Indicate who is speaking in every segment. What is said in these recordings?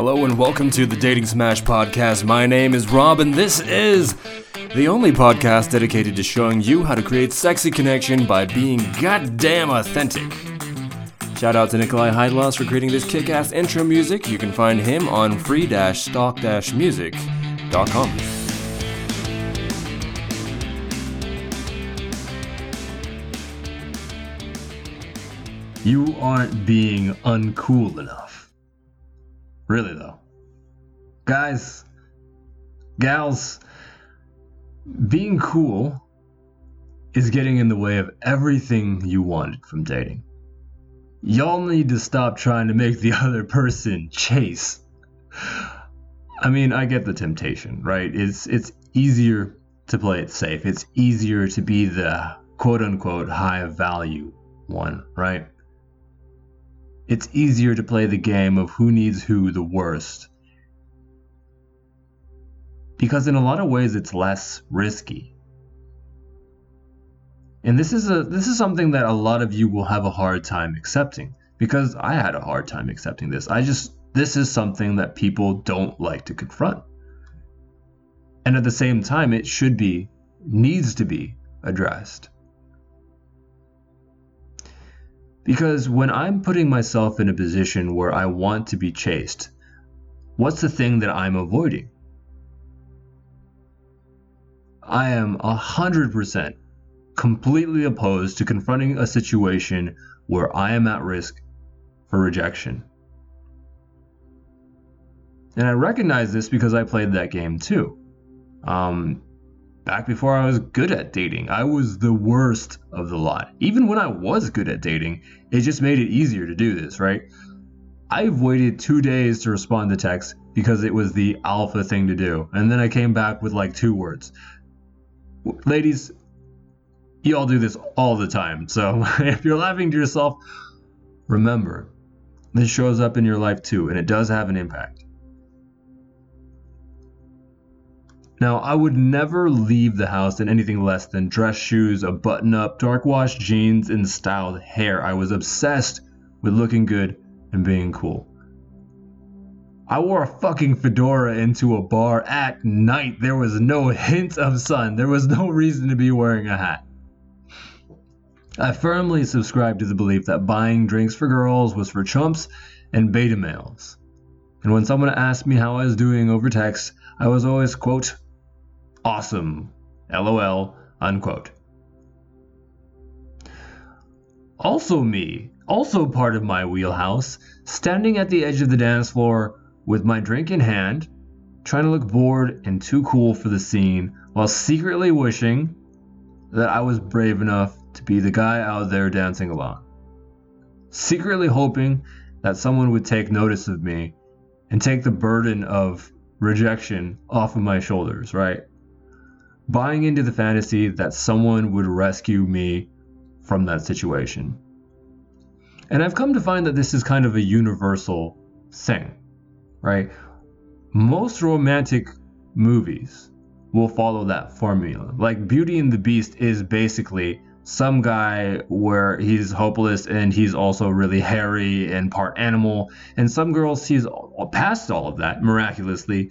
Speaker 1: Hello and welcome to the Dating Smash podcast. My name is Rob, and this is the only podcast dedicated to showing you how to create sexy connection by being goddamn authentic. Shout out to Nicolai Heidlas for creating this kick ass intro music. You can find him on free stock music.com. You aren't being uncool enough. Really, though. Guys, gals, being cool is getting in the way of everything you wanted from dating. Y'all need to stop trying to make the other person chase. I mean, I get the temptation, right? It's it's easier to play it safe. It's easier to be the quote unquote high value one, right? It's easier to play the game of who needs who the worst. Because in a lot of ways it's less risky. And this is a this is something that a lot of you will have a hard time accepting because I had a hard time accepting this. I just this is something that people don't like to confront. And at the same time it should be needs to be addressed. Because when I'm putting myself in a position where I want to be chased, what's the thing that I'm avoiding? I am 100% completely opposed to confronting a situation where I am at risk for rejection. And I recognize this because I played that game too. Um, back before I was good at dating. I was the worst of the lot. Even when I was good at dating, it just made it easier to do this, right? I've waited two days to respond to text because it was the alpha thing to do. And then I came back with like two words. Ladies, you all do this all the time. So if you're laughing to yourself, remember, this shows up in your life too, and it does have an impact. Now, I would never leave the house in anything less than dress shoes, a button up, dark wash jeans, and styled hair. I was obsessed with looking good and being cool. I wore a fucking fedora into a bar at night. There was no hint of sun. There was no reason to be wearing a hat. I firmly subscribed to the belief that buying drinks for girls was for chumps and beta males. And when someone asked me how I was doing over text, I was always, quote, awesome. LOL. Unquote. Also, me, also part of my wheelhouse, standing at the edge of the dance floor with my drink in hand, trying to look bored and too cool for the scene, while secretly wishing that I was brave enough to be the guy out there dancing along. Secretly hoping that someone would take notice of me and take the burden of rejection off of my shoulders, right? Buying into the fantasy that someone would rescue me from that situation. And I've come to find that this is kind of a universal thing, right? Most romantic movies will follow that formula. Like Beauty and the Beast is basically some guy where he's hopeless and he's also really hairy and part animal. And some girl sees past all of that miraculously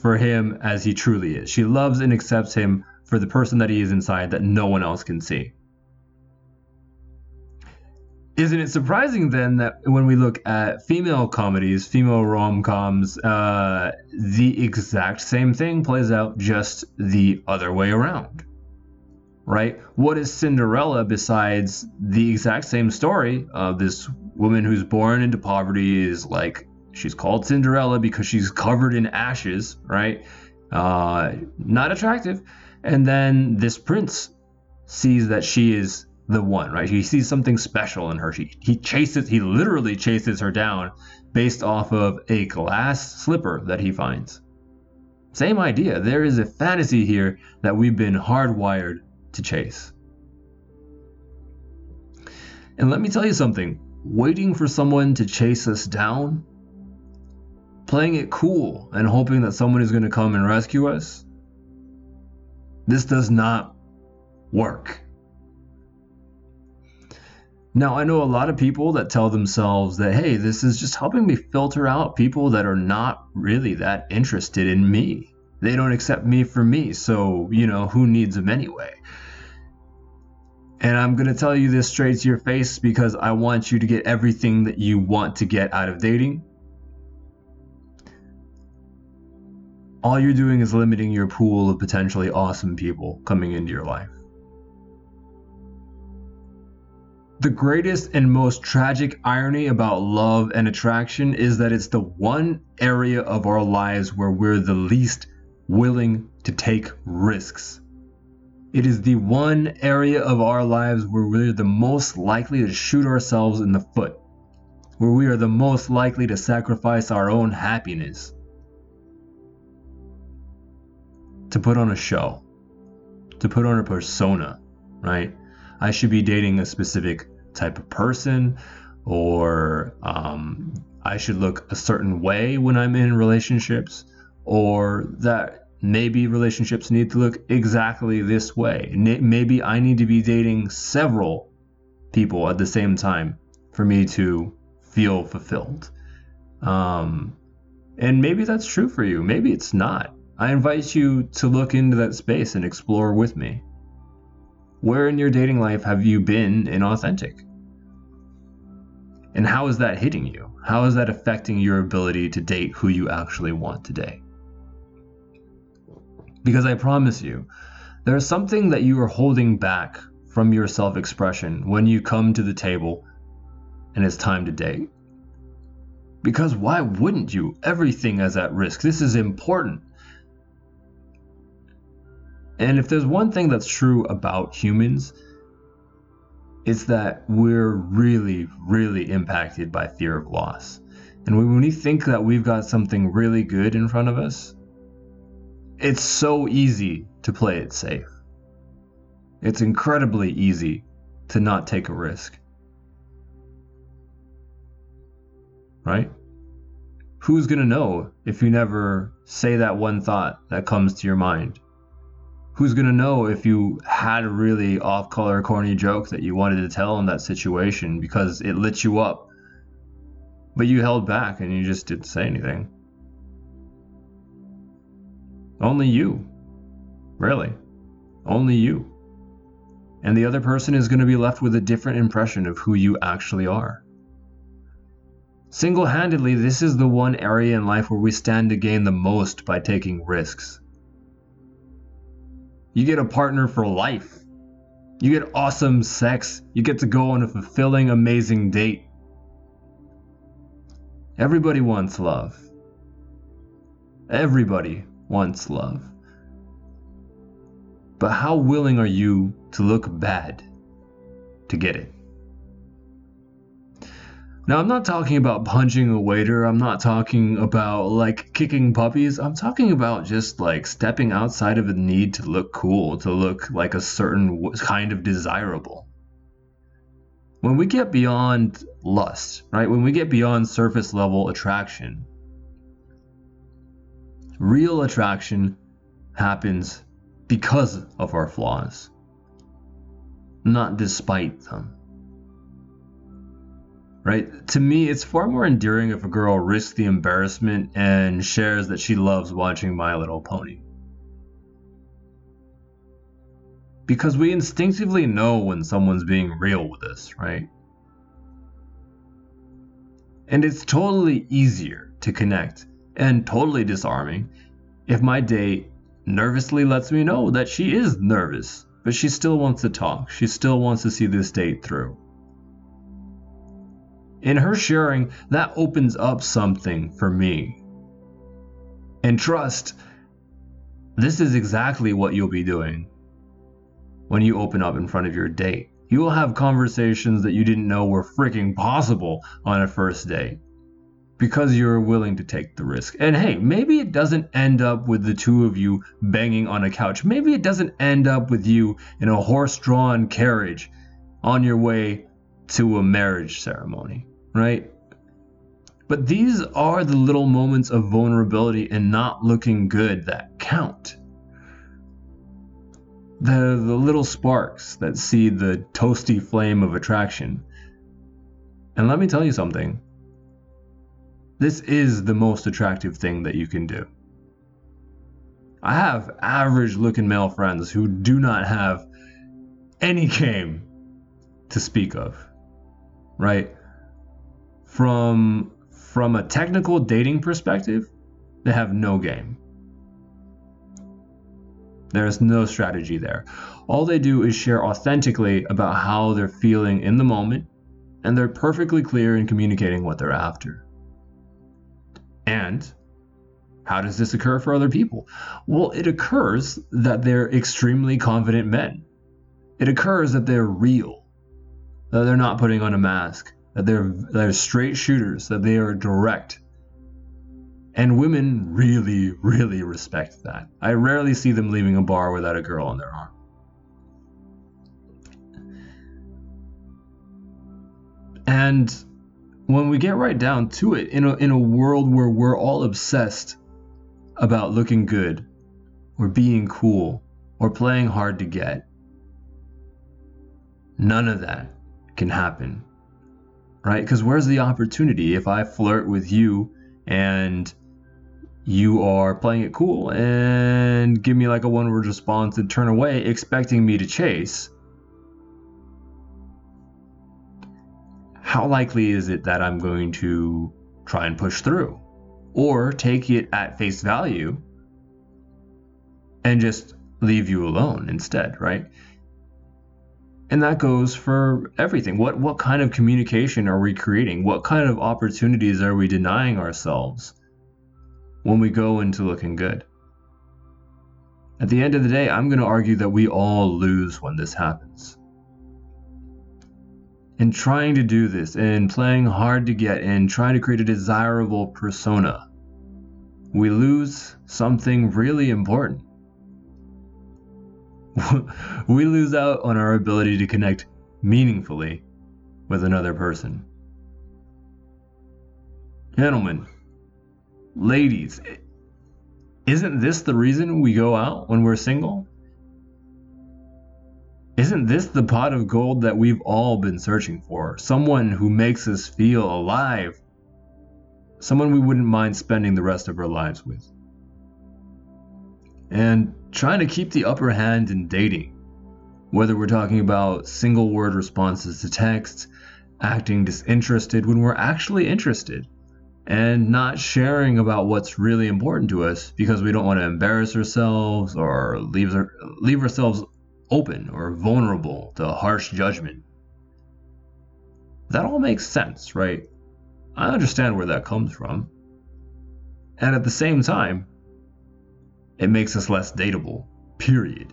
Speaker 1: for him as he truly is. She loves and accepts him for the person that he is inside that no one else can see. Isn't it surprising then that when we look at female comedies, female rom coms, uh, the exact same thing plays out just the other way around? Right? What is Cinderella besides the exact same story of this woman who's born into poverty, is like She's called Cinderella because she's covered in ashes, right? Uh, not attractive. And then this prince sees that she is the one, right? He sees something special in her. She, he chases, he literally chases her down based off of a glass slipper that he finds. Same idea. There is a fantasy here that we've been hardwired to chase. And let me tell you something waiting for someone to chase us down playing it cool and hoping that someone is going to come and rescue us, this does not work. Now, I know a lot of people that tell themselves that, hey, this is just helping me filter out people that are not really that interested in me. They don't accept me for me, so, you know, who needs them anyway? And I'm going to tell you this straight to your face because I want you to get everything that you want to get out of dating. All you're doing is limiting your pool of potentially awesome people coming into your life. The greatest and most tragic irony about love and attraction is that it's the one area of our lives where we're the least willing to take risks. It is the one area of our lives where we're the most likely to shoot ourselves in the foot, where we are the most likely to sacrifice our own happiness to put on a show, to put on a persona, right? I should be dating a specific type of person, or um, I should look a certain way when I'm in relationships, or that maybe relationships need to look exactly this way. Maybe I need to be dating several people at the same time for me to feel fulfilled. Um, and maybe that's true for you. Maybe it's not. I invite you to look into that space and explore with me. Where in your dating life have you been inauthentic? And how is that hitting you? How is that affecting your ability to date who you actually want to date? Because I promise you, there's something that you are holding back from your self expression when you come to the table and it's time to date. Because why wouldn't you? Everything is at risk. This is important. And if there's one thing that's true about humans, it's that we're really, really impacted by fear of loss. And when we think that we've got something really good in front of us, it's so easy to play it safe. It's incredibly easy to not take a risk. Right? Who's going to know if you never say that one thought that comes to your mind? Who's going to know if you had a really off color, corny joke that you wanted to tell in that situation because it lit you up, but you held back and you just didn't say anything? Only you. Really. Only you. And the other person is going to be left with a different impression of who you actually are. Single handedly, this is the one area in life where we stand to gain the most by taking risks. You get a partner for life. You get awesome sex. You get to go on a fulfilling, amazing date. Everybody wants love. Everybody wants love. But how willing are you to look bad to get it? Now, I'm not talking about punching a waiter. I'm not talking about like kicking puppies. I'm talking about just like stepping outside of the need to look cool, to look like a certain kind of desirable. When we get beyond lust, right? When we get beyond surface level attraction, real attraction happens because of our flaws, not despite them right? To me, it's far more endearing if a girl risks the embarrassment and shares that she loves watching My Little Pony. Because we instinctively know when someone's being real with us, right? And it's totally easier to connect and totally disarming if my date nervously lets me know that she is nervous, but she still wants to talk. She still wants to see this date through in her sharing, that opens up something for me. And trust, this is exactly what you'll be doing when you open up in front of your date. You will have conversations that you didn't know were freaking possible on a first date because you're willing to take the risk. And hey, maybe it doesn't end up with the two of you banging on a couch. Maybe it doesn't end up with you in a horse drawn carriage on your way to a marriage ceremony, right? But these are the little moments of vulnerability and not looking good that count. The, the little sparks that seed the toasty flame of attraction And let me tell you something this is the most attractive thing that you can do. I have average looking male friends who do not have any game to speak of, right? From from a technical dating perspective, they have no game. There's no strategy there. All they do is share authentically about how they're feeling in the moment, and they're perfectly clear in communicating what they're after. And how does this occur for other people? Well, it occurs that they're extremely confident men. It occurs that they're real, that they're not putting on a mask, that they're, they're straight shooters, that they are direct. And women really, really respect that. I rarely see them leaving a bar without a girl on their arm. And when we get right down to it, in a, in a world where we're all obsessed about looking good, or being cool, or playing hard to get, none of that can happen. Right? Because where's the opportunity if I flirt with you and you are playing it cool and give me like a one word response and turn away expecting me to chase? how likely is it that I'm going to try and push through? Or take it at face value and just leave you alone instead, right? And that goes for everything. What what kind of communication are we creating? What kind of opportunities are we denying ourselves when we go into looking good? At the end of the day, I'm going to argue that we all lose when this happens in trying to do this and playing hard to get and trying to create a desirable persona, we lose something really important. we lose out on our ability to connect meaningfully with another person. Gentlemen, ladies, isn't this the reason we go out when we're single? Isn't this the pot of gold that we've all been searching for? Someone who makes us feel alive. Someone we wouldn't mind spending the rest of our lives with. And trying to keep the upper hand in dating. Whether we're talking about single word responses to texts, acting disinterested when we're actually interested, and not sharing about what's really important to us because we don't want to embarrass ourselves or leave, leave ourselves open or vulnerable to harsh judgment. That all makes sense, right? I understand where that comes from. And at the same time, it makes us less dateable, period.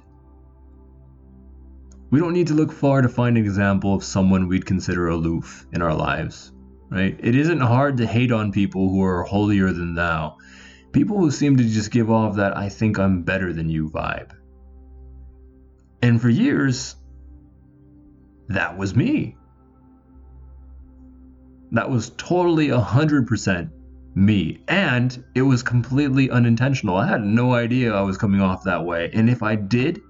Speaker 1: We don't need to look far to find an example of someone we'd consider aloof in our lives, right? It isn't hard to hate on people who are holier than thou, people who seem to just give off that I think I'm better than you vibe. And for years, that was me. That was totally 100% me. And it was completely unintentional. I had no idea I was coming off that way. And if I did,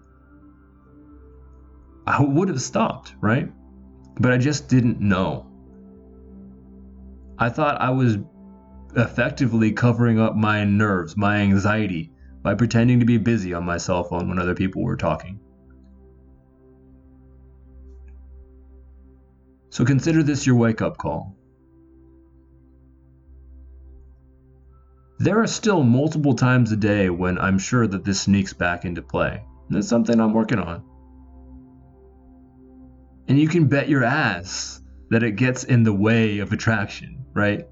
Speaker 1: I would have stopped, right? But I just didn't know. I thought I was effectively covering up my nerves, my anxiety, by pretending to be busy on my cell phone when other people were talking. So consider this your wake up call. There are still multiple times a day when I'm sure that this sneaks back into play. And that's something I'm working on. And you can bet your ass that it gets in the way of attraction, right?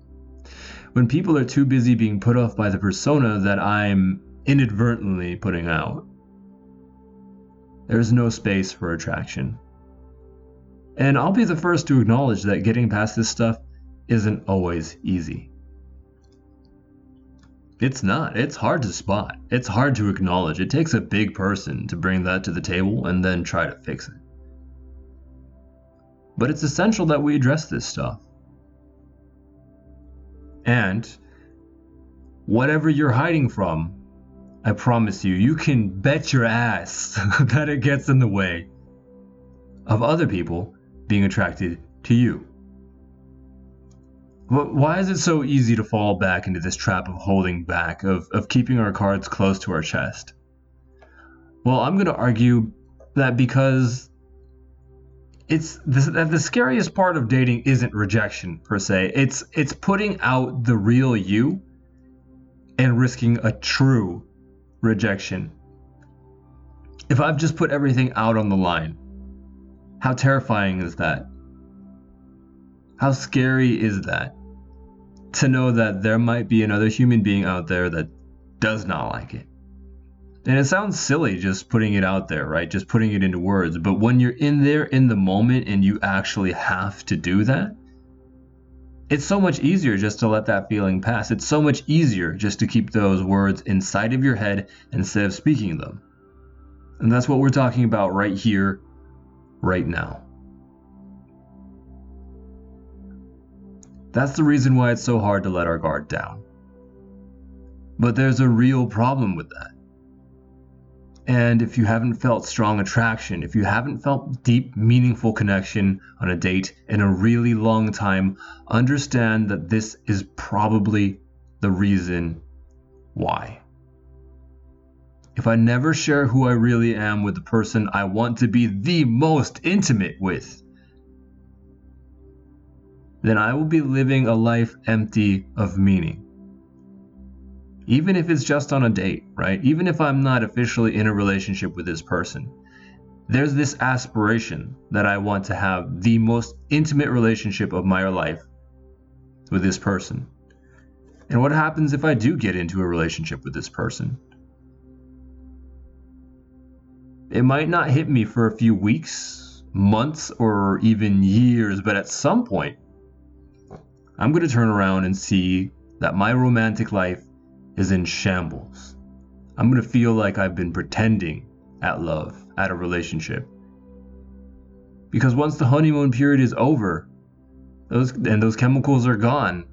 Speaker 1: When people are too busy being put off by the persona that I'm inadvertently putting out, there's no space for attraction. And I'll be the first to acknowledge that getting past this stuff isn't always easy. It's not. It's hard to spot. It's hard to acknowledge. It takes a big person to bring that to the table and then try to fix it. But it's essential that we address this stuff. And whatever you're hiding from, I promise you, you can bet your ass that it gets in the way of other people being attracted to you. Why is it so easy to fall back into this trap of holding back, of, of keeping our cards close to our chest? Well, I'm going to argue that because it's the, the scariest part of dating isn't rejection per se. It's it's putting out the real you and risking a true rejection. If I've just put everything out on the line, how terrifying is that? How scary is that? To know that there might be another human being out there that does not like it. And it sounds silly just putting it out there, right? Just putting it into words. But when you're in there in the moment and you actually have to do that, it's so much easier just to let that feeling pass. It's so much easier just to keep those words inside of your head instead of speaking them. And that's what we're talking about right here, right now. That's the reason why it's so hard to let our guard down. But there's a real problem with that. And if you haven't felt strong attraction, if you haven't felt deep, meaningful connection on a date in a really long time, understand that this is probably the reason why. If I never share who I really am with the person I want to be the most intimate with, then I will be living a life empty of meaning even if it's just on a date, right? Even if I'm not officially in a relationship with this person, there's this aspiration that I want to have the most intimate relationship of my life with this person. And what happens if I do get into a relationship with this person? It might not hit me for a few weeks, months, or even years, but at some point, I'm going to turn around and see that my romantic life is in shambles. I'm going to feel like I've been pretending at love, at a relationship. Because once the honeymoon period is over, those and those chemicals are gone,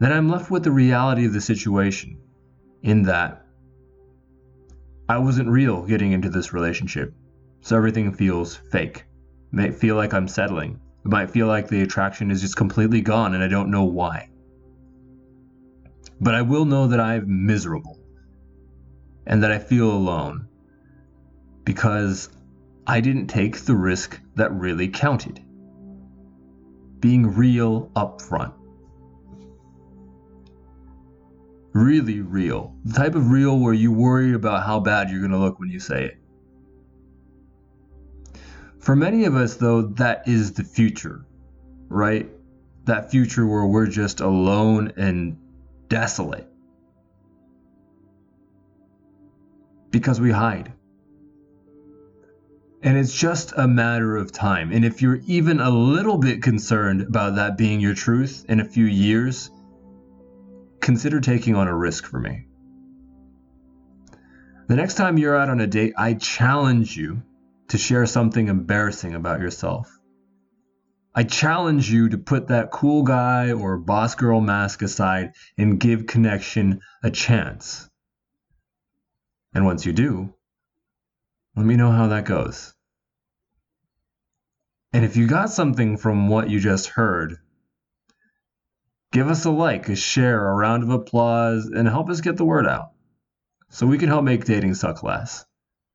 Speaker 1: then I'm left with the reality of the situation in that I wasn't real getting into this relationship. So everything feels fake. Might feel like I'm settling. It might feel like the attraction is just completely gone and I don't know why. But I will know that I'm miserable and that I feel alone because I didn't take the risk that really counted. Being real up front. Really real. The type of real where you worry about how bad you're going to look when you say it. For many of us, though, that is the future, right? That future where we're just alone and desolate. Because we hide. And it's just a matter of time. And if you're even a little bit concerned about that being your truth in a few years, consider taking on a risk for me. The next time you're out on a date, I challenge you to share something embarrassing about yourself. I challenge you to put that cool guy or boss girl mask aside and give connection a chance. And once you do, let me know how that goes. And if you got something from what you just heard, give us a like, a share, a round of applause, and help us get the word out so we can help make dating suck less.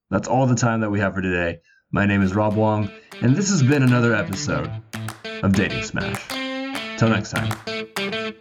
Speaker 1: That's all the time that we have for today. My name is Rob Wong, and this has been another episode of Dating Smash. Till next time.